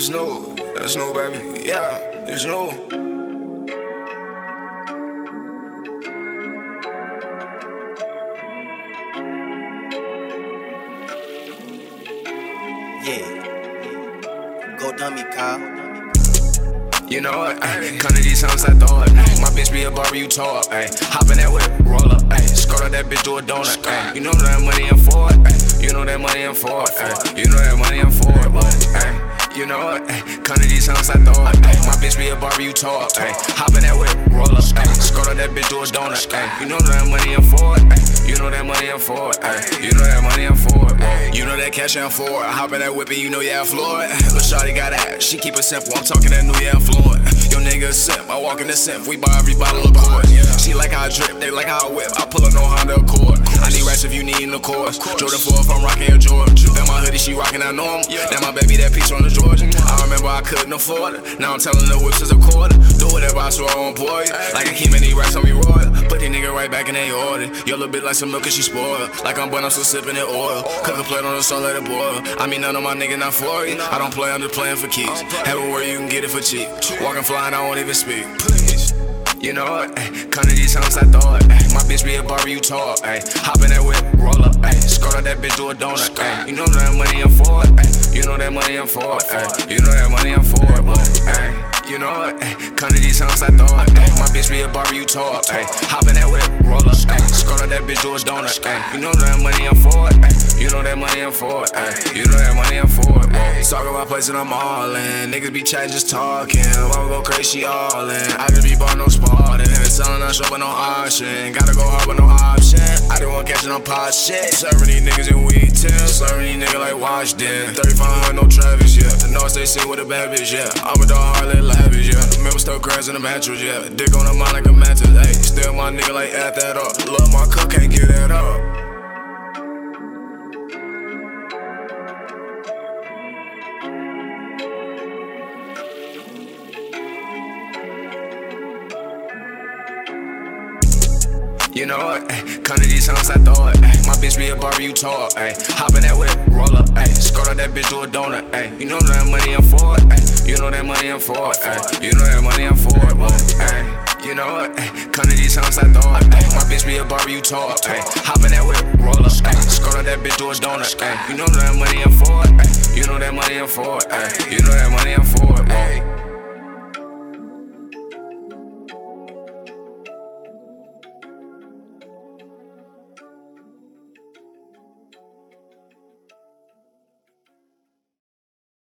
It's new, it's new, baby. Yeah, it's new. Yeah. Go dummy, Kyle. You know what? Ay, come to these songs I thought. Ay, my bitch be a Barbie, you tore up. Hop in that whip, roll up. Ay, skirt that bitch, do a donut. Ay, you know that money I'm for it. Ay, you know that money I'm for it. Ay, you know that money I'm for it. Ay, you know what? Ay, to these songs I thought. Ay, my bitch be a Barbie, you tore up. Ay, hop in that whip, roll up. Ay, skirt out that bitch, do a donut. Ay, you know that money I'm for it. You know that money I'm for it. You know that that cash for it. I hop in that whip and you know yeah, I'm Floyd. Lil' Shawty got ass, she keep it simple. I'm talking that new yeah, Floyd. Yo nigga simp, I walk in the simp, we buy every bottle of port. She like how I drip, they like how I whip. I pull up no Honda Accord. I need racks if you need the course. Jordan 4 if I'm rocking a Jordan. That my hoodie, she rocking that normal. That my baby, that piece on the Georgia. I remember I couldn't afford it. Now I'm telling the whips is a quarter. Do whatever I swear on boy. Like I keep many racks on me royal. Put these nigga right back in they order. Yo, little bit like some milk and she spoiled. Like I'm but I'm still sipping it oil. Cook a plate on the sun, let it boil. I mean, none of my niggas not for it. I don't play, I'm just playing for keeps. Have it where you can get it for cheap. Walking flying, I won't even speak. You know what? Come to these songs I thought. My bitch be a Barbie, you tall. Ay, hop in that whip, roll up. Ay, skirt out that bitch, do a donut. You know that money I'm for you know that money I'm for you know that money I'm for you know what? Come to these songs I thought. My bitch be a Barbie, you tall. Ay, hop in that whip, roll up. Bitch, do a donut. Ay, you know that money I'm for it. You know that money I'm for it. You know that money I'm for it. Ay, talk about place and I'm all in. Niggas be chatting, just talking. Won't go crazy, all in. I just be bought no spot and selling that shit with no option. Gotta go hard with no option. I didn't want catching on pot shit. Serving these niggas in weed till. Serving these niggas like watch them. 3500, no Travis, yeah. The North they sing with a bad bitch, yeah. I'm dog, hard, let lavish, yeah. Remember stuff crabs in the mattress, yeah. Dick on the mind like a mattress, ayy. Still my nigga like add that up. Love my cup, can't get that up. You know what? Ay, come to these songs I thought. Ay, eh. my bitch be a Barbie, you tall. Eh. Ay, hop in that whip, roll up. Ay, skirt out that bitch, do a donut. Ay, you know that money I'm for it. Ay, you know that money I'm for it. Ay, you know that money I'm for it. Ay, you know what? Ay, come to these songs I thought. Ay, my bitch be a Barbie, you tall. Ay, hop in that whip, roll up. Ay, that bitch, do a donut. Ay, you know that money I'm for it. Ay, you know that money I'm for it. Ay, you know that money I'm for it.